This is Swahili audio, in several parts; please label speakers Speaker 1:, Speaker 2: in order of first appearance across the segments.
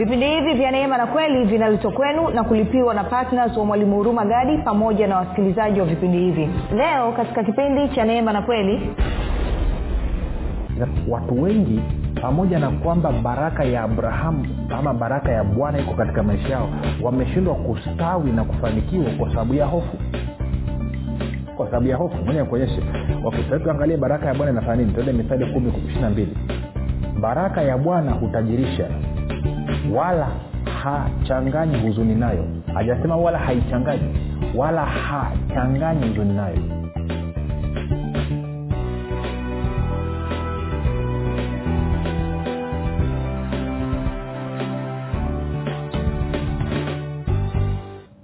Speaker 1: vipindi hivi vya neema na kweli vinaletwa kwenu na kulipiwa na ptns wa mwalimu huruma gadi pamoja na wasikilizaji wa vipindi hivi. Leo katika kipindi cha neema na kweli
Speaker 2: watu wengi pamoja na kwamba baraka ya abrahamu ama baraka ya bwana iko katika maisha yao wameshindwa kustawi na kufanikiwa kwa sababu ya hofu. Kwa sababu ya hofu. Moja nikuonyeshe okay, tuangalie baraka ya bwana inafanya nini? Tuende mithali kumi ishiri mbili. Baraka ya bwana hutajirisha wala hachanganyi huzuni nayo hajasema wala haichanganyi wala hachanganyi huzuni nayo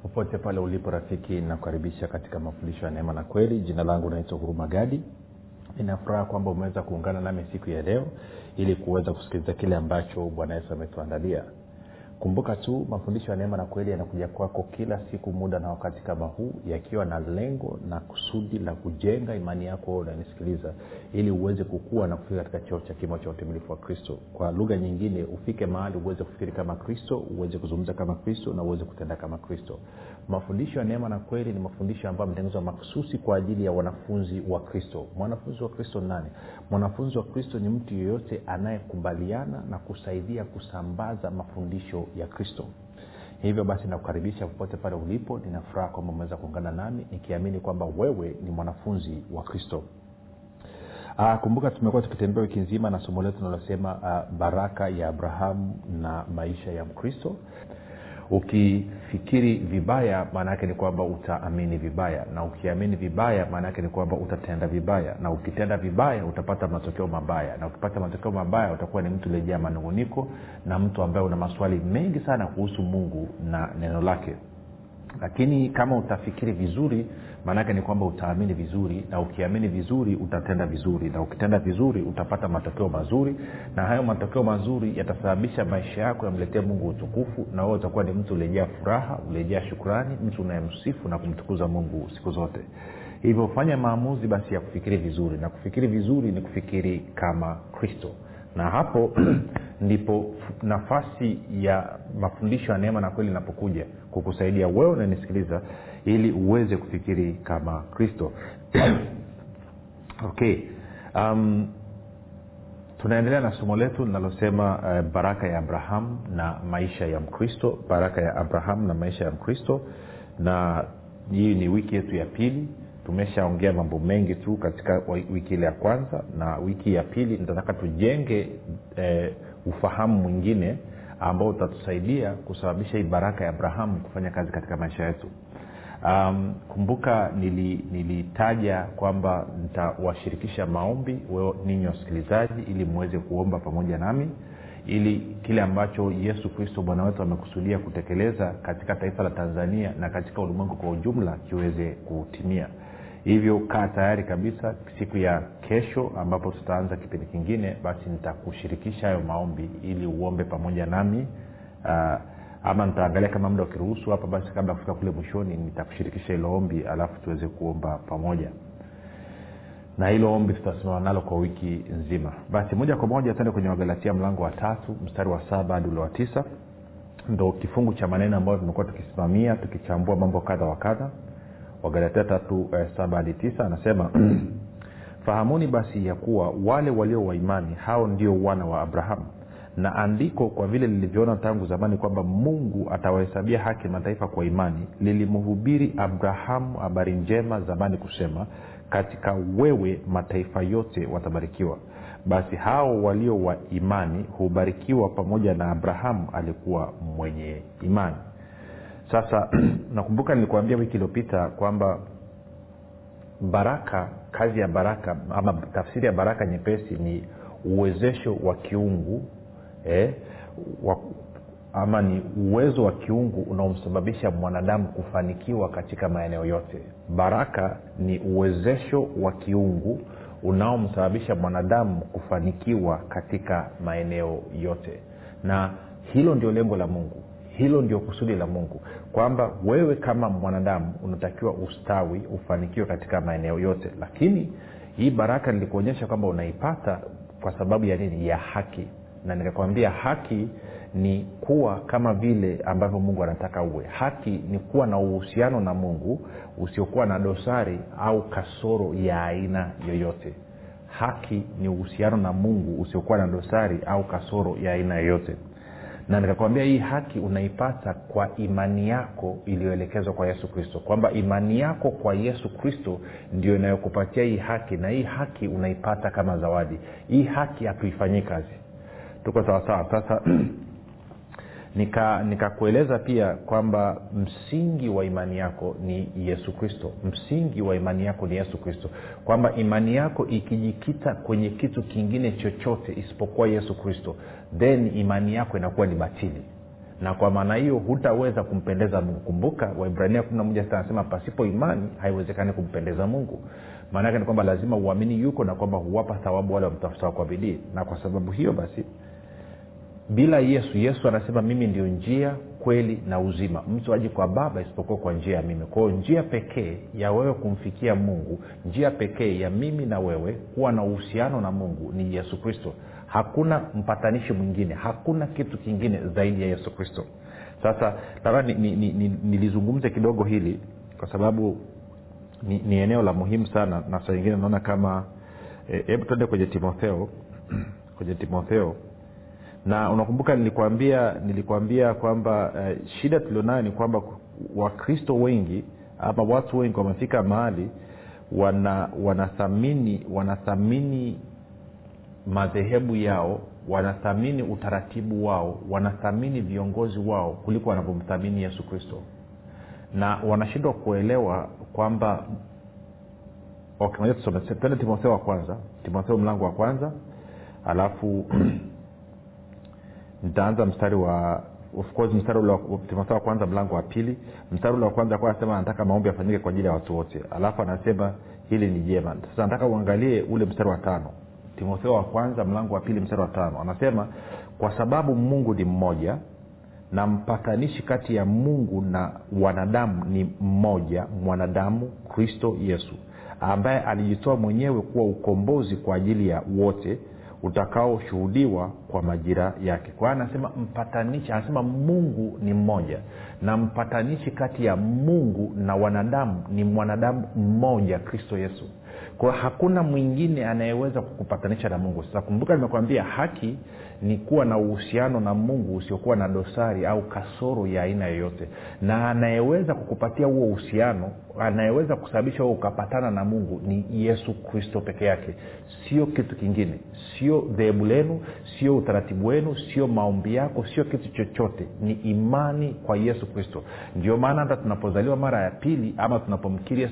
Speaker 2: popote pale ulipo rafiki nakukaribisha katika mafundisho ya neema na kweli. Jina langu naitwa huruma gadi ninafuraha kwamba umeweza kuungana nami siku ya leo ili kuweza kusikiliza kile ambacho bwana yesu ametuandalia. Kumbuka tu mafundisho ya neema na kweli yanakuja kwako kila siku muda na wakati kama huu yakiwa na lengo na kusudi la kujenga imani yako unanisikiliza ili uweze kukua na kufika katika cheo cha kimo cha utimilifu wa kristo. Kwa lugha nyingine ufike mahali uweze kufikiri kama kristo uweze kuzungumza kama kristo na uweze kutenda kama kristo mafundisho ya neema na kweli ni mafundisho ambayo ametengenezwa makususi kwa ajili ya wanafunzi wa kristo. Mwanafunzi wa kristo nani? Mwanafunzi wa kristo ni mtu yeyote anayekubaliana na kusaidia kusambaza mafundisho ya kristo. Hivyo basi nakukaribisha popote pale ulipo. Ninafuraha kwamba umeweza kuungana nami nikiamini kwamba wewe ni mwanafunzi wa kristo. Uh, kumbuka tumekuwa tukitembea wiki nzima na somo letu linalosema uh, baraka ya abrahamu na maisha ya mkristo ukifikiri vibaya maana yake ni kwamba utaamini vibaya. Na ukiamini vibaya maana yake ni kwamba utatenda vibaya. Na ukitenda vibaya utapata matokeo mabaya. Na ukipata matokeo mabaya utakuwa ni mtu uliejaa manunguniko na mtu ambaye una maswali mengi sana kuhusu mungu na neno lake lakini kama utafikiri vizuri maanaake ni kwamba utaamini vizuri na ukiamini vizuri utatenda vizuri na ukitenda vizuri utapata matokeo mazuri na hayo matokeo mazuri yatasababisha maisha yako yamletee mungu utukufu na wewe utakuwa ni mtu uliejaa furaha uliejaa shukrani mtu unayemsifu na kumtukuza mungu siku zote. Hivyo fanya maamuzi basi ya kufikiri vizuri na kufikiri vizuri ni kufikiri kama kristo. Na hapo ndipo nafasi ya mafundisho ya neema na kweli inapokuja kukusaidia wewe unanisikiliza ili uweze kufikiri kama kristo. Okay um, tunaendelea na somo letu linalosema uh, baraka ya abrahamu na maisha ya mkristo baraka ya abrahamu na maisha ya mkristo. Na hii ni wiki yetu ya pili. Tumeshaongea mambo mengi tu katika wiki ile ya kwanza na wiki ya pili. Nitataka tujenge eh, ufahamu mwingine ambao utatusaidia kusababisha hii baraka ya abrahamu kufanya kazi katika maisha yetu. Um, kumbuka nilitaja nili kwamba nitawashirikisha maombi ninyi wasikilizaji ili mweze kuomba pamoja nami ili kile ambacho yesu kristo bwana wetu amekusudia kutekeleza katika taifa la tanzania na katika ulimwengu kwa ujumla kiweze kutimia. Hivyo kaa tayari kabisa siku ya kesho ambapo tutaanza kipindi kingine basi nitakushirikisha hayo maombi ili uombe pamoja nami. Uh, ama nitaangalia kama muda ukiruhusu hapa basi kabla ya kufika kule mwishoni nitakushirikisha hilo ombi alafu tuweze kuomba pamoja. Na hilo ombi tutasimama nalo kwa wiki nzima. Basi moja kwa moja tuende kwenye wagalatia mlango wa tatu mstari wa saba hadi ule wa tisa. Ndo kifungu cha maneno ambayo tumekuwa tukisimamia tukichambua mambo kadha wa kadha. Wagalatia tatu eh, saba hadi tisa anasema fahamuni basi ya kuwa wale walio waimani hao ndio wana wa abrahamu. Na andiko kwa vile lilivyoona tangu zamani kwamba mungu atawahesabia haki mataifa kwa imani lilimhubiri abrahamu habari njema zamani kusema katika wewe mataifa yote watabarikiwa. Basi hao walio wa imani hubarikiwa pamoja na abrahamu alikuwa mwenye imani. Sasa nakumbuka nilikuambia wiki iliyopita kwamba baraka kazi ya baraka ama tafsiri ya baraka nyepesi ni uwezesho wa kiungu eh, wa, ama ni uwezo wa kiungu unaomsababisha mwanadamu kufanikiwa katika maeneo yote. Baraka ni uwezesho wa kiungu unaomsababisha mwanadamu kufanikiwa katika maeneo yote. Na hilo ndio lengo la mungu hilo ndio kusudi la mungu kwamba wewe kama mwanadamu unatakiwa ustawi ufanikiwe katika maeneo yote. Lakini hii baraka nilikuonyesha kwamba unaipata kwa sababu ya nini? Ya haki. Na nikakwambia haki ni kuwa kama vile ambavyo mungu anataka uwe. Haki ni kuwa na uhusiano na mungu usiokuwa na dosari au kasoro ya aina yoyote. Haki ni uhusiano na mungu usiokuwa na dosari au kasoro ya aina yoyote na nikakwambia hii haki unaipata kwa imani yako iliyoelekezwa kwa yesu kristo. Kwamba imani yako kwa yesu kristo ndio inayokupatia hii haki na hii haki unaipata kama zawadi. Hii haki hatuifanyii kazi. Tuko sawasawa sasa nikakueleza nika pia kwamba msingi wa imani yako ni yesu kristo. Msingi wa imani yako ni yesu kristo. Kwamba imani yako ikijikita kwenye kitu kingine chochote isipokuwa yesu kristo then imani yako inakuwa ni batili. Na kwa maana hiyo hutaweza kumpendeza mungu. Kumbuka waibrania kumi na anasema pasipo imani haiwezekani kumpendeza mungu. Maana yake ni kwamba lazima uamini yuko na kwamba huwapa thawabu wale wamtafutao kwa bidii. Na kwa sababu hiyo basi bila yesu yesu anasema mimi ndio njia kweli na uzima. Mtu aji kwa baba isipokuwa kwa njia ya mimi. Kwao njia pekee ya wewe kumfikia mungu njia pekee ya mimi na wewe kuwa na uhusiano na mungu ni yesu kristo. Hakuna mpatanishi mwingine hakuna kitu kingine zaidi ya yesu kristo. Sasa labda nilizungumze ni, ni, ni, kidogo hili kwa sababu ni, ni eneo la muhimu sana na saa nyingine naona kama hebu e, tuende kwenye timotheo kwenye timotheo na unakumbuka nilikwambia nilikwambia kwamba uh, shida tulionayo ni kwamba wakristo wengi ama watu wengi wamefika mahali wana wanathamini wanathamini madhehebu yao wanathamini utaratibu wao wanathamini viongozi wao kuliko wanavyomthamini yesu kristo. Na wanashindwa kuelewa kwamba okay, tuende timotheo wa kwanza timotheo mlango wa kwanza alafu nitaanza mstari wa of course mstari timotheo wa kwanza mlango wa pili. Mstari ule wa kwanza kwa anasema anataka maombi afanyike kwa ajili ya watu wote. Alafu anasema hili ni jema. Sasa nataka uangalie ule mstari wa tano. Timotheo wa kwanza mlango wa pili mstari wa tano. Anasema kwa sababu mungu ni mmoja na mpatanishi kati ya mungu na wanadamu ni mmoja mwanadamu kristo yesu ambaye alijitoa mwenyewe kuwa ukombozi kwa ajili ya wote utakaoshuhudiwa kwa majira yake. Kwa hiyo anasema mpatanishi anasema mungu ni mmoja na mpatanishi kati ya mungu na wanadamu ni mwanadamu mmoja kristo yesu. Kwa hakuna mwingine anayeweza kukupatanisha na mungu. Sasa kumbuka nimekwambia haki ni kuwa na uhusiano na mungu usiokuwa na dosari au kasoro ya aina yoyote. Na anayeweza kukupatia huo uhusiano anayeweza kusababisha huo ukapatana na mungu ni yesu kristo peke yake. Sio kitu kingine. Sio dhehebu lenu sio utaratibu wenu sio maombi yako sio kitu chochote. Ni imani kwa yesu kristo. Ndio maana hata tunapozaliwa mara ya pili ama tunapomkiri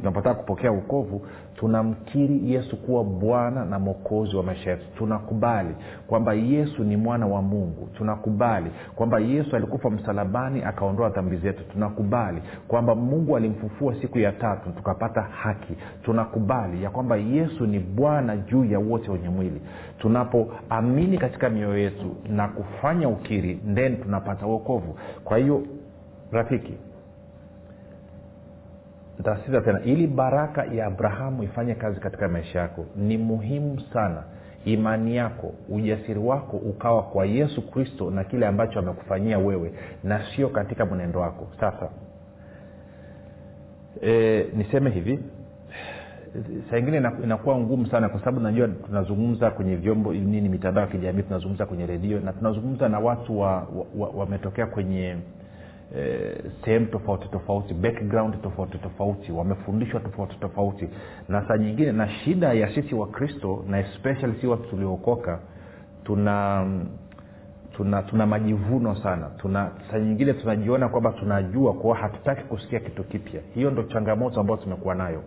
Speaker 2: tunapotaka kupokea ukovu tunamkiri yesu kuwa bwana na mwokozi wa maisha yetu. Tunakubali kwamba yesu ni mwana wa mungu. Tunakubali kwamba yesu alikufa msalabani akaondoa dhambi zetu. Tunakubali kwamba mungu alimfufua siku ya tatu tukapata haki. Tunakubali ya kwamba yesu ni bwana juu ya wote wenye mwili. Tunapoamini katika mioyo yetu na kufanya ukiri then tunapata uokovu kwa hiyo rafiki ntasitiza tena ili baraka ya abrahamu ifanye kazi katika maisha yako ni muhimu sana imani yako ujasiri wako ukawa kwa yesu kristo na kile ambacho amekufanyia wewe na sio katika mwenendo wako. Sasa e, niseme hivi. Saa ingine inakuwa ngumu sana kwa sababu najua tunazungumza kwenye vyombo nini mitandao ya kijamii tunazungumza kwenye redio na tunazungumza na watu wametokea wa, wa kwenye eh, sehemu tofauti tofauti background tofauti tofauti wamefundishwa tofauti tofauti. Na saa nyingine na shida ya sisi wakristo na especially si watu tuliookoka tuna tuna tuna majivuno sana. Tuna saa nyingine tunajiona kwamba tunajua kwao hatutaki kusikia kitu kipya. Hiyo ndo changamoto ambayo tumekuwa nayo.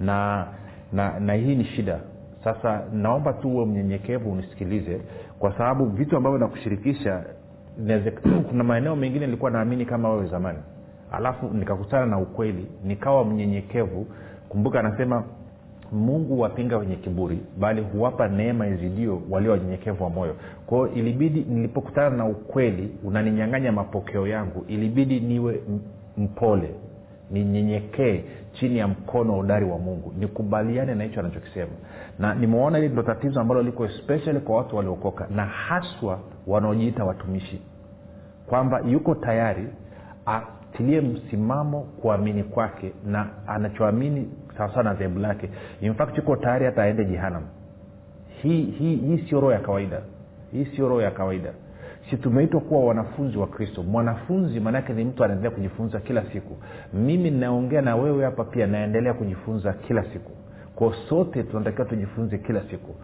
Speaker 2: Na na na hii ni shida. Sasa naomba tu uwe mnyenyekevu unisikilize. Kwa sababu vitu ambavyo nakushirikisha kuna maeneo mengine nilikuwa naamini kama wewe zamani. Alafu nikakutana na ukweli nikawa mnyenyekevu. Kumbuka anasema mungu wapinga wenye kiburi bali huwapa neema izidio walio wanyenyekevu wa moyo. Kwao ilibidi nilipokutana na ukweli unaninyang'anya mapokeo yangu ilibidi niwe mpole ninyenyekee chini ya mkono wa udari wa mungu nikubaliane na hicho anachokisema. Na nimeona hili ndo tatizo ambalo liko especially kwa watu waliokoka na haswa wanaojiita watumishi kwamba yuko tayari atilie msimamo kuamini kwake na anachoamini sawasawa na dhehebu lake. In fact tayari hata aende jehanam hii hii hii sio roho ya kawaida. Hii sio roho ya kawaida. Si tumeitwa kuwa wanafunzi wa kristo. Mwanafunzi maanaake ni mtu anaendelea kujifunza kila siku. Mimi naongea na wewe hapa pia naendelea kujifunza kila siku. Kwa sote tunatakiwa tujifunze kila siku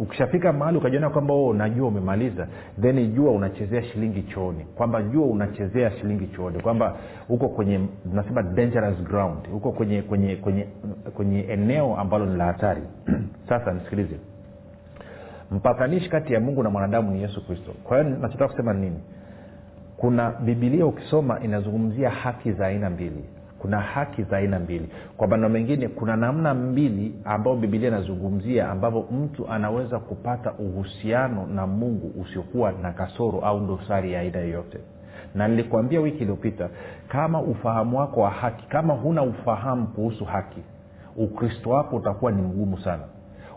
Speaker 2: ukishafika mahali ukajiona kwamba o najua umemaliza then jua unachezea shilingi chooni. Kwamba jua unachezea shilingi chooni. Kwamba uko kwenye nasema dangerous ground. Uko kwenye kwenye kwenye kwenye eneo ambalo ni la hatari. Sasa nisikilize. Mpatanishi kati ya mungu na mwanadamu ni yesu kristo. Kwa hiyo nachotaka kusema nini? Kuna bibilia ukisoma inazungumzia haki za aina mbili kuna haki za aina mbili. Kwa maneno mengine kuna namna mbili ambayo bibilia inazungumzia ambavyo mtu anaweza kupata uhusiano na mungu usiokuwa na kasoro au dosari ya aina yoyote. Na nilikuambia wiki iliyopita kama ufahamu wako wa haki kama huna ufahamu kuhusu haki ukristo wako utakuwa ni mgumu sana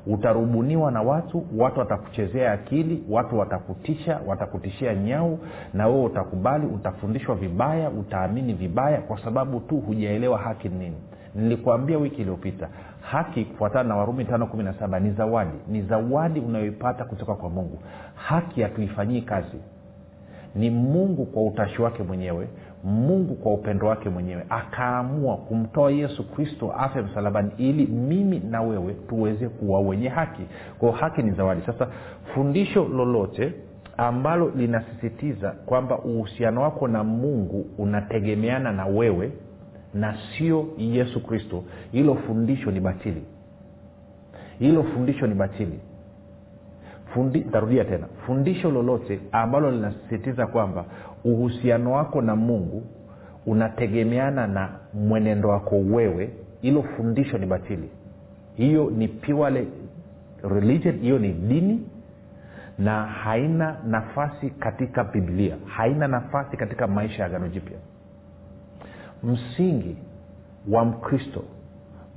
Speaker 2: utarubuniwa na watu watu watakuchezea akili watu watakutisha watakutishia nyau na wewe utakubali utafundishwa vibaya utaamini vibaya kwa sababu tu hujaelewa haki nini. Nilikuambia wiki iliyopita haki kufuatana na warumi tano kumi na saba ni zawadi ni zawadi unayoipata kutoka kwa mungu. Haki hatuifanyii kazi. Ni mungu kwa utashi wake mwenyewe mungu kwa upendo wake mwenyewe. Akaamua kumtoa yesu kristo afe msalabani ili mimi na wewe tuweze kuwa wenye haki. Kwao haki ni zawadi. Sasa fundisho lolote ambalo linasisitiza kwamba uhusiano wako na mungu unategemeana na wewe na sio yesu kristo hilo fundisho ni batili. Hilo fundisho ni batili. Fundi, tarudia tena. Fundisho lolote ambalo linasisitiza kwamba uhusiano wako na mungu unategemeana na mwenendo wako wewe. Hilo fundisho ni batili. Hiyo ni purely religion hiyo ni dini na haina nafasi katika biblia haina nafasi katika maisha ya agano jipya. Msingi wa mkristo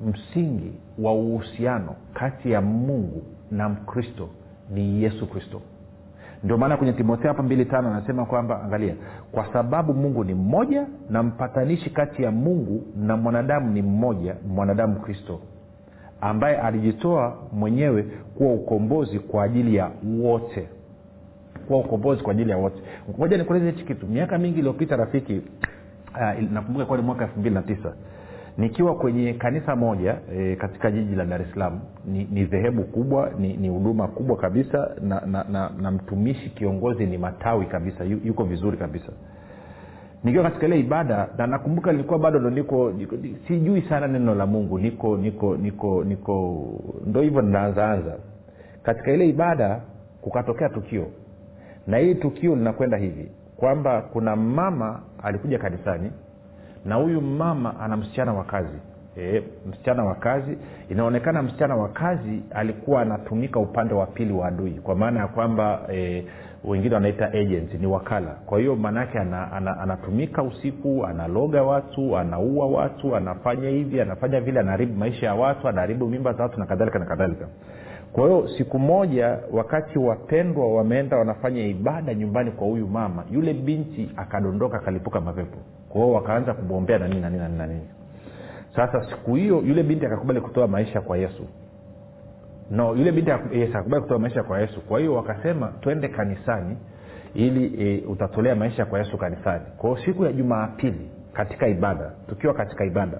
Speaker 2: msingi wa uhusiano kati ya mungu na mkristo ni yesu kristo ndio maana kwenye timotheo hapa mbili tano anasema kwamba angalia kwa sababu mungu ni mmoja na mpatanishi kati ya mungu na mwanadamu ni mmoja mwanadamu kristo ambaye alijitoa mwenyewe kuwa ukombozi kwa ajili ya wote. Kuwa ukombozi kwa ajili ya wote. Moja nikueleze hichi kitu. Miaka mingi iliyopita rafiki uh, nakumbuka kuwa ni mwaka elfu mbili na tisa nikiwa kwenye kanisa moja e, katika jiji la dar es ni, ni dhehebu kubwa ni huduma kubwa kabisa na, na, na, na mtumishi kiongozi ni matawi kabisa yu, yuko vizuri kabisa. Nikiwa katika ile ibada na nakumbuka nilikuwa bado ndo niko, niko sijui sana neno la mungu niko niko niko niko ndo hivyo ninaanzaanza katika ile ibada kukatokea tukio. Na hili tukio linakwenda hivi kwamba kuna mama alikuja kanisani na huyu mama ana msichana wa kazi. E, msichana wa kazi. Inaonekana msichana wa kazi alikuwa anatumika upande wa pili wa adui. Kwa maana ya kwamba e, wengine wanaita agent ni wakala. Kwa hiyo maanaake ana, ana, anatumika usiku analoga watu anaua watu anafanya hivi anafanya vile anaharibu maisha ya watu anaharibu mimba za watu na kadhalika na kadhalika kwa hiyo siku moja wakati wapendwa wameenda wanafanya ibada nyumbani kwa huyu mama yule binti akadondoka akalipuka mapepo. Kwa hiyo wakaanza kumwombea na na nini na nini sasa siku hiyo yule binti akakubali kutoa maisha kwa yesu. No yule binti yes, akakubali kutoa maisha kwa yesu. Kwa hiyo wakasema twende kanisani ili e, utatolea maisha kwa yesu kanisani. Kwa siku ya jumaapili katika ibada tukiwa katika ibada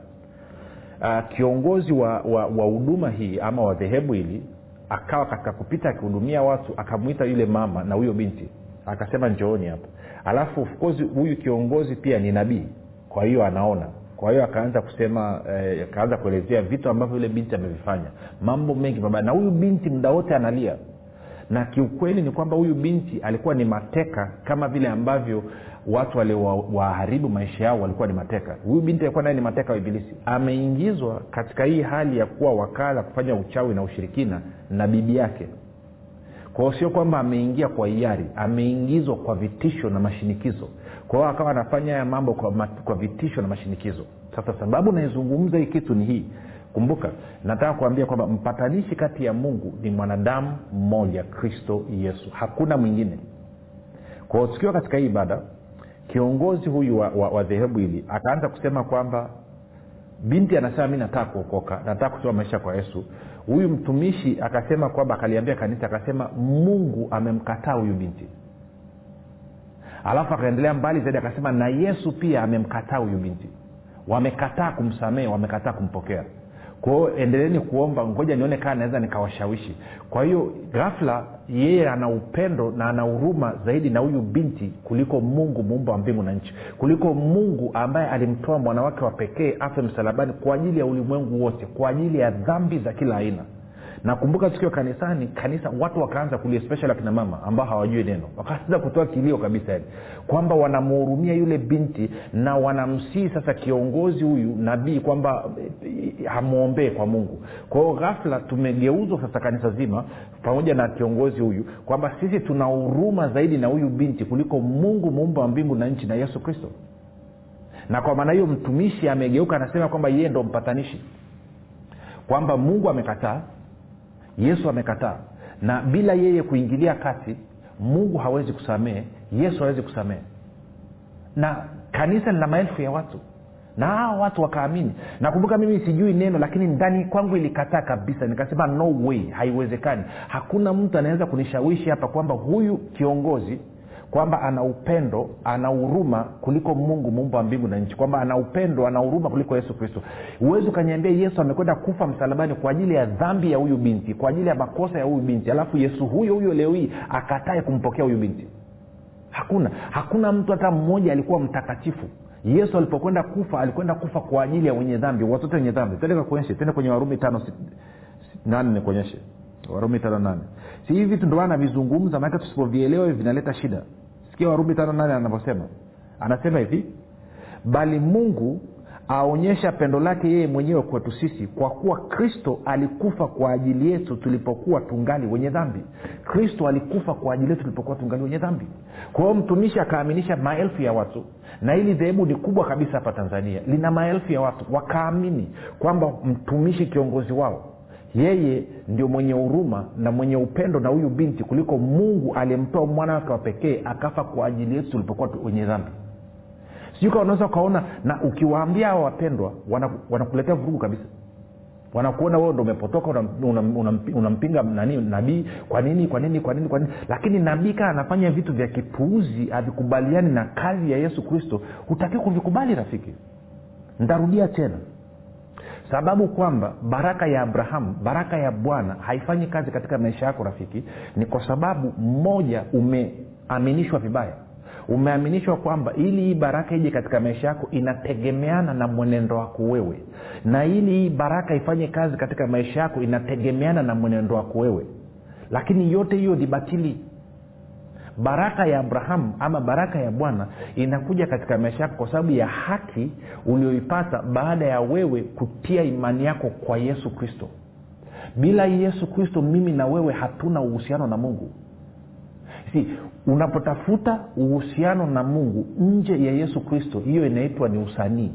Speaker 2: uh, kiongozi wa huduma hii ama wa dhehebu hili akawa katika kupita akihudumia watu akamwita yule mama na huyo binti akasema njooni hapa. Alafu of huyu kiongozi pia ni nabii. Kwa hiyo anaona. Kwa hiyo akaanza kusema eh, akaanza kuelezea vitu ambavyo yule binti amevifanya. Mambo mengi mabaya. Na huyu binti muda wote analia na kiukweli ni kwamba huyu binti alikuwa ni mateka kama vile ambavyo watu waliowaharibu maisha yao walikuwa ni mateka. Huyu binti alikuwa naye ni mateka wa ibilisi. Ameingizwa katika hii hali ya kuwa wakala kufanya uchawi na ushirikina na bibi yake. Kwao sio kwamba ameingia kwa hiari ameingizwa kwa vitisho na mashinikizo. Kwa hiyo akawa anafanya haya mambo kwa, kwa vitisho na mashinikizo. Sasa sababu naizungumza hii kitu ni hii kumbuka nataka kuambia kwamba mpatanishi kati ya mungu ni mwanadamu mmoja kristo yesu. Hakuna mwingine. Kwao tukiwa katika hii ibada kiongozi huyu wa, dhehebu hili akaanza kusema kwamba binti anasema mi nataka kuokoka nataka kutoa maisha kwa yesu. Huyu mtumishi akasema kwamba akaliambia kanisa akasema mungu amemkataa huyu binti. Alafu akaendelea mbali zaidi akasema na yesu pia amemkataa huyu binti. Wamekataa kumsamehe wamekataa kumpokea kwa hiyo endeleeni kuomba ngoja nione kaa naweza nikawashawishi. Kwa hiyo ghafla yeye ana upendo na ana huruma zaidi na huyu binti kuliko mungu muumba wa mbingu na nchi. Kuliko mungu ambaye alimtoa mwanawake wa pekee afe msalabani kwa ajili ya ulimwengu wote kwa ajili ya dhambi za kila aina nakumbuka tukiwa kanisani kanisa watu wakaanza kulia especially akina mama ambao hawajui neno. Wakaanza kutoa kilio kabisa yani. Kwamba wanamhurumia yule binti na wanamsii sasa kiongozi huyu nabii kwamba eh, hamwombee kwa mungu. Kwa hiyo ghafla tumegeuzwa sasa kanisa zima pamoja na kiongozi huyu kwamba sisi tuna huruma zaidi na huyu binti kuliko mungu muumba wa mbingu na nchi na yesu kristo. Na kwa maana hiyo mtumishi amegeuka anasema kwamba yeye ndo mpatanishi. Kwamba mungu amekataa yesu amekataa. Na bila yeye kuingilia kati mungu hawezi kusamehe. Yesu hawezi kusamehe. Na kanisa lina maelfu ya watu. Na hawa watu wakaamini. Nakumbuka mimi sijui neno lakini ndani kwangu ilikataa kabisa. Nikasema no way. Haiwezekani. Hakuna mtu anaweza kunishawishi hapa kwamba huyu kiongozi kwamba ana upendo ana huruma kuliko mungu muumba wa mbingu na nchi. Kwamba ana upendo ana huruma kuliko yesu kristo. Huwezi ukaniambia yesu amekwenda kufa msalabani kwa ajili ya dhambi ya huyu binti kwa ajili ya makosa ya huyu binti alafu yesu huyo huyo leo hii akatae kumpokea huyu binti? Hakuna. Hakuna mtu hata mmoja alikuwa mtakatifu. Yesu alipokwenda kufa alikwenda kufa kwa ajili ya wenye dhambi watoto wenye dhambi. Tende kakuonyeshe tende kwenye warumi tano nane nikuonyeshe warumi tano nane. Si hivi vitu ndo maana navizungumza maanake tusipovielewa hivi vinaleta shida. Sikia warumi tano nane anavyosema. Anasema hivi bali mungu aonyesha pendo lake yeye mwenyewe kwetu sisi kwa kuwa kristo alikufa kwa ajili yetu tulipokuwa tungali wenye dhambi. Kristo alikufa kwa ajili yetu tulipokuwa tungali wenye dhambi. Kwa hiyo mtumishi akaaminisha maelfu ya watu na hili dhehebu ni kubwa kabisa hapa tanzania. Lina maelfu ya watu wakaamini kwamba mtumishi kiongozi wao yeye ndio mwenye huruma na mwenye upendo na huyu binti kuliko mungu aliyemtoa mwana wake wa pekee akafa kwa ajili yetu tulipokuwa wenye dhambi. Sijui kaa unaweza ukaona na ukiwaambia hawa wapendwa wana- wanakuletea vurugu kabisa. Wanakuona wewe ndo umepotoka unampinga una, una, una nani nabii kwa nini kwa nini kwa nini kwa nini? Lakini nabii kaa anafanya vitu vya kipuuzi havikubaliani na kazi ya yesu kristo. Hutaki kuvikubali rafiki. Ntarudia tena sababu kwamba baraka ya abrahamu baraka ya bwana haifanyi kazi katika maisha yako rafiki ni kwa sababu mmoja umeaminishwa vibaya. Umeaminishwa kwamba ili hii baraka ije katika maisha yako inategemeana na mwenendo wako wewe. Na ili hii baraka ifanye kazi katika maisha yako inategemeana na mwenendo wako wewe. Lakini yote hiyo ni batili baraka ya abrahamu ama baraka ya bwana inakuja katika maisha yako kwa sababu ya haki ulioipata baada ya wewe kutia imani yako kwa yesu kristo. Bila yesu kristo mimi na wewe hatuna uhusiano na mungu. Si unapotafuta uhusiano na mungu nje ya yesu kristo hiyo inaitwa ni usanii.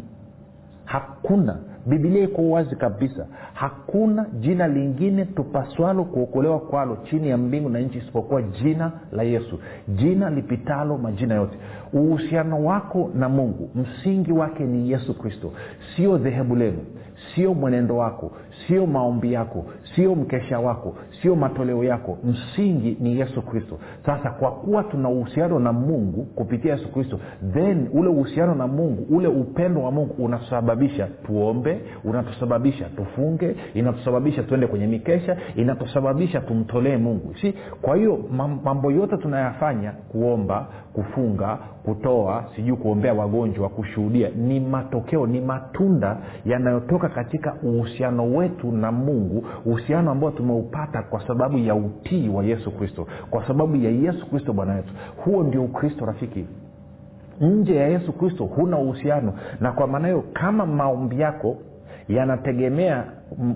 Speaker 2: Hakuna bibilia iko wazi kabisa. Hakuna jina lingine tupaswalo kuokolewa kwalo chini ya mbingu na nchi isipokuwa jina la yesu. Jina lipitalo majina yote. Uhusiano wako na mungu msingi wake ni yesu kristo. Sio dhehebu lenu sio mwenendo wako sio maombi yako sio mkesha wako sio matoleo yako. Msingi ni yesu kristo. Sasa kwa kuwa tuna uhusiano na mungu kupitia yesu kristo then ule uhusiano na mungu ule upendo wa mungu unasababisha tuombe unatusababisha tufunge inatusababisha tuende kwenye mikesha inatusababisha tumtolee mungu. Si? Kwa hiyo mambo yote tunayafanya kuomba kufunga kutoa sijui kuombea wagonjwa kushuhudia ni matokeo ni matunda yanayotoka katika uhusiano wetu na mungu uhusiano ambao tumeupata kwa sababu ya utii wa yesu kristo kwa sababu ya yesu kristo bwana wetu. Huo ndio ukristo rafiki nje ya yesu kristo huna uhusiano. Na kwa maana hiyo kama maombi yako yanategemea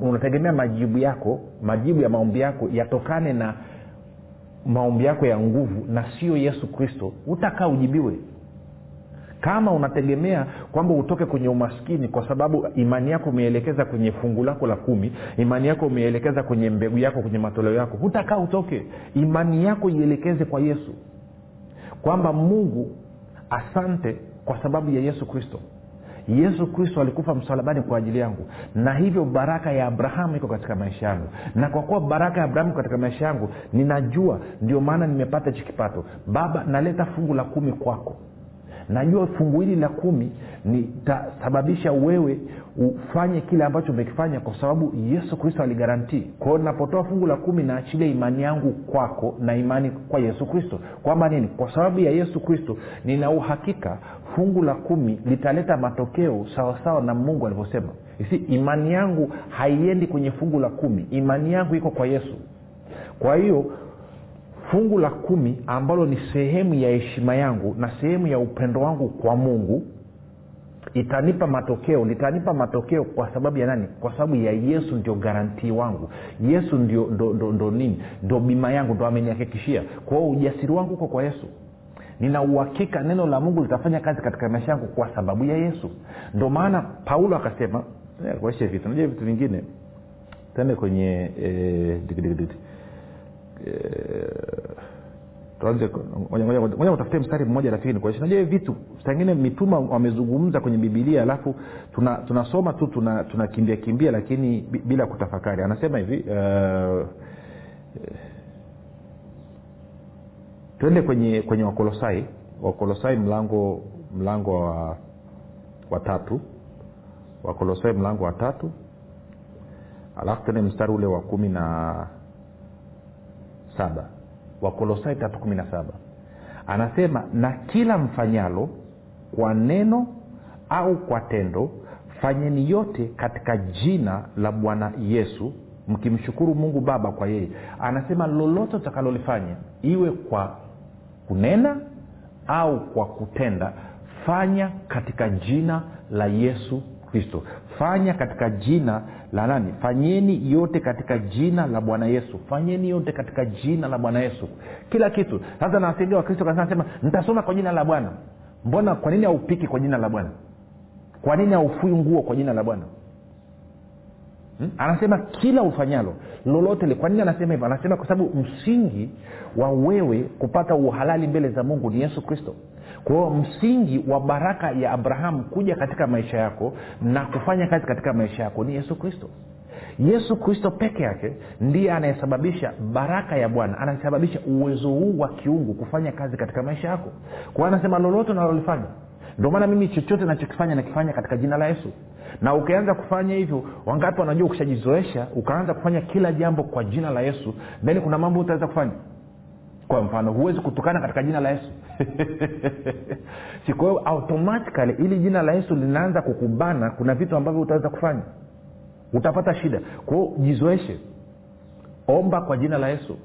Speaker 2: unategemea majibu yako majibu ya maombi yako yatokane na maombi yako ya nguvu na sio yesu kristo utakaa ujibiwe. Kama unategemea kwamba utoke kwenye umaskini kwa sababu imani yako umeelekeza kwenye fungu lako la kumi imani yako umeelekeza kwenye mbegu yako kwenye matoleo yako hutakaa utoke. Imani yako ielekeze kwa yesu. Kwamba mungu asante kwa sababu ya yesu kristo. Yesu kristo alikufa msalabani kwa ajili yangu. Na hivyo baraka ya abrahamu iko katika maisha yangu. Na kwa kuwa baraka ya abrahamu katika maisha yangu ninajua ndio maana nimepata hichi kipato. Baba naleta fungu la kumi kwako najua fungu hili la kumi nitasababisha wewe ufanye kile ambacho umekifanya kwa sababu yesu kristo aligarantii. Kwao napotoa fungu la kumi naachilia imani yangu kwako na imani kwa yesu kristo. Kwamba nini? Kwa sababu ya yesu kristo nina uhakika fungu la kumi litaleta matokeo sawasawa na mungu alivyosema. Si imani yangu haiendi kwenye fungu la kumi. Imani yangu iko kwa yesu. Kwa hiyo fungu la kumi ambalo ni sehemu ya heshima yangu na sehemu ya upendo wangu kwa mungu itanipa matokeo litanipa matokeo kwa sababu ya nani? Kwa sababu ya yesu ndio garantii wangu. Yesu ndio ndo, ndo, ndo nini? Ndo bima yangu ndo amenihakikishia. Kwa ujasiri wangu uko kwa yesu. Nina uhakika neno la mungu litafanya kazi katika maisha yangu kwa sababu ya yesu. Ndo maana paulo akasema kuaishe vitu najua vitu vingine. Tuende kwenye eh, moja utafute mstari mmoja rafiki nikuonyesha najua hivi vitu sangine mituma wamezungumza kwenye bibilia alafu tunasoma tuna tu tunakimbia tuna kimbia, lakini bila kutafakari. Anasema hivi uh, tuende kwenye kwenye wakolosai wakolosai mlango mlango wa wa tatu. Wakolosai mlango wa tatu. Alafu tuende mstari ule wa kumi na saba. Wakolosai tatu kumi na saba. Anasema na kila mfanyalo kwa neno au kwa tendo fanyeni yote katika jina la bwana yesu mkimshukuru mungu baba kwa yeye. Anasema lolote utakalolifanya iwe kwa kunena au kwa kutenda fanya katika jina la yesu kristo fanya katika jina la nani? Fanyeni yote katika jina la bwana yesu. Fanyeni yote katika jina la bwana yesu. Kila kitu. Sasa nawasaidia wakristo nasema nitasoma kwa jina la bwana. Mbona kwa nini haupiki kwa jina la bwana? Kwa nini haufui nguo kwa jina la bwana? Hmm? anasema kila ufanyalo lolote kwa nini anasema hivyo? Anasema kwa sababu msingi wa wewe kupata uhalali mbele za mungu ni yesu kristo kwa hiyo msingi wa baraka ya abrahamu kuja katika maisha yako na kufanya kazi katika maisha yako ni yesu kristo. Yesu kristo peke yake ndiye anayesababisha baraka ya bwana anasababisha uwezo huu wa kiungu kufanya kazi katika maisha yako. Kwa anasema lolote unalolifanya. Ndio maana mimi chochote nachokifanya nakifanya katika jina la yesu. Na ukianza kufanya hivyo wangapi wanajua ukishajizoesha ukaanza kufanya kila jambo kwa jina la yesu then kuna mambo utaweza kufanya kwa mfano huwezi kutukana katika jina la yesu. Si automatikali ili jina la yesu linaanza kukubana kuna vitu ambavyo utaweza kufanya. Utapata shida. Kwa hiyo jizoeshe. Omba kwa jina la yesu.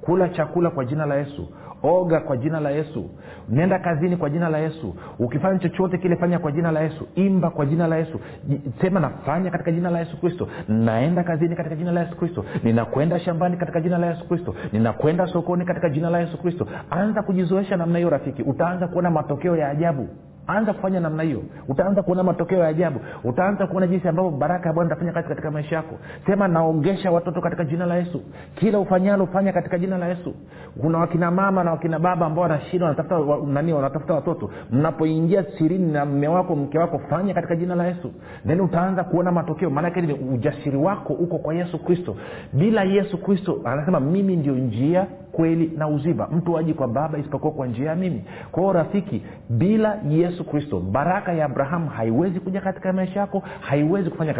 Speaker 2: Kula chakula kwa jina la yesu oga kwa jina la yesu. Nenda kazini kwa jina la yesu. Ukifanya chochote kile fanya kwa jina la yesu. Imba kwa jina la yesu. Sema nafanya katika jina la yesu kristo. Naenda kazini katika jina la yesu kristo. Ninakwenda shambani katika jina la yesu kristo. Ninakwenda sokoni katika jina la yesu kristo. Anza kujizoesha namna hiyo rafiki. Utaanza kuona matokeo ya ajabu anza kufanya namna hiyo. Utaanza kuona matokeo ya ajabu. Utaanza kuona jinsi ambavyo baraka ya bwana itafanya kazi katika maisha yako. Sema naongesha watoto katika jina la yesu. Kila ufanyalo fanya katika jina la yesu. Kuna wakina mama na wakina baba ambao wanashinda wanatafuta wa, nani wanatafuta watoto. Mnapoingia sirini na mme wako mke wako fanya katika jina la yesu. Then utaanza kuona matokeo. Maanake ni ujasiri wako uko kwa yesu kristo. Bila yesu kristo anasema mimi ndio njia kweli na uzima. Mtu aji kwa baba isipokuwa kwa njia ya mimi. Kwa hiyo rafiki bila yesu kristo baraka ya abrahamu haiwezi kuja katika maisha yako haiwezi kufanya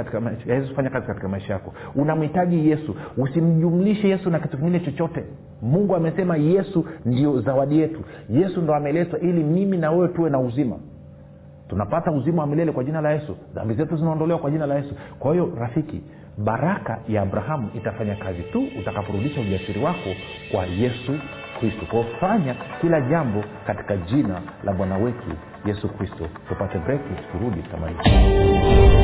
Speaker 2: haiwezi kufanya kazi katika maisha yako. Unamhitaji yesu. Usimjumlishe yesu na kitu kingine chochote. Mungu amesema yesu ndio zawadi yetu. Yesu ndo ameletwa ili mimi na wewe tuwe na uzima tunapata uzima wa milele kwa jina la yesu. Dhambi zetu zinaondolewa kwa jina la yesu. Kwa hiyo rafiki baraka ya abrahamu itafanya kazi tu utakaporudisha ujasiri wako kwa yesu kristo kwao fanya kila jambo katika jina la bwana wetu yesu kristo. Tupate breki turudi tamaliza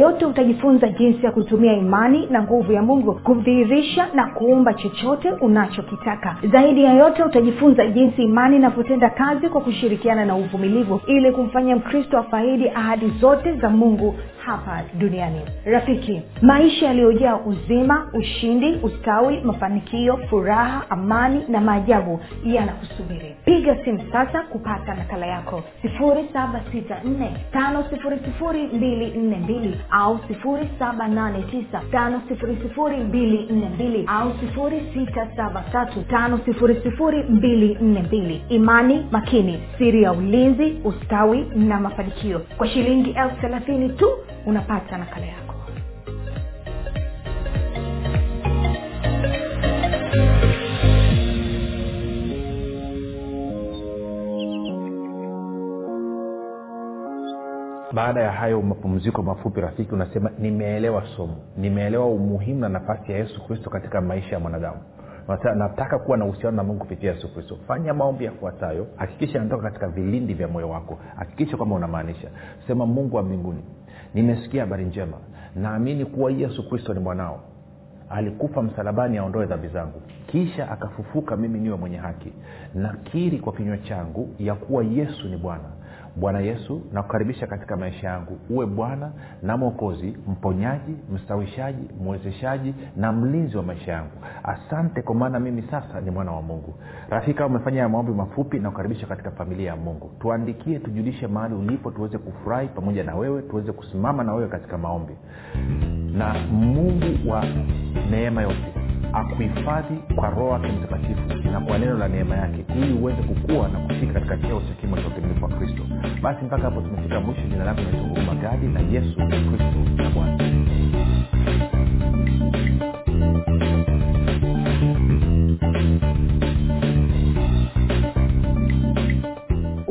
Speaker 1: yote utajifunza jinsi ya kutumia imani na nguvu ya mungu kudhihirisha na kuumba chochote unachokitaka. Zaidi ya yote utajifunza jinsi imani inavyotenda kazi kwa kushirikiana na uvumilivu ili kumfanya mkristo afaidi ahadi zote za mungu hapa duniani. Rafiki maisha yaliyojaa uzima ushindi ustawi mafanikio furaha amani na maajabu yanakusubiri. Piga simu sasa kupata nakala yako. 7645242 au 7895242 au 6735242 imani makini siri ya ulinzi ustawi na mafanikio kwa shilingi elfu thelathini tu unapata nakala yako.
Speaker 2: Baada ya hayo mapumziko mafupi rafiki unasema nimeelewa somo. Nimeelewa umuhimu na nafasi ya yesu kristo katika maisha ya mwanadamu. Nataka kuwa na uhusiano na mungu kupitia yesu kristo. Fanya maombi yafuatayo. Hakikisha yanatoka katika vilindi vya moyo wako. Hakikisha kwamba unamaanisha. Sema mungu wa mbinguni nimesikia habari njema. Naamini kuwa yesu kristo ni mwanao. Alikufa msalabani aondoe dhambi zangu. Kisha akafufuka mimi niwe mwenye haki. Nakiri kwa kinywa changu ya kuwa yesu ni bwana bwana yesu nakukaribisha katika maisha yangu. Uwe bwana na mwokozi mponyaji mstawishaji mwezeshaji na mlinzi wa maisha yangu. Asante kwa maana mimi sasa ni mwana wa mungu. Rafika umefanya maombi mafupi na kukaribisha katika familia ya mungu. Tuandikie tujulishe mahali ulipo tuweze kufurahi pamoja na wewe tuweze kusimama na wewe katika maombi. Na mungu wa neema yote akuhifadhi kwa roho yake mtakatifu na kwa neno la neema yake ili uweze kukua na kufika katika cheo cha kimo cha utimilifu wa kristo. Basi mpaka hapo tumefika mwisho. Jina langu naitwa huruma gadi na yesu kristo na bwana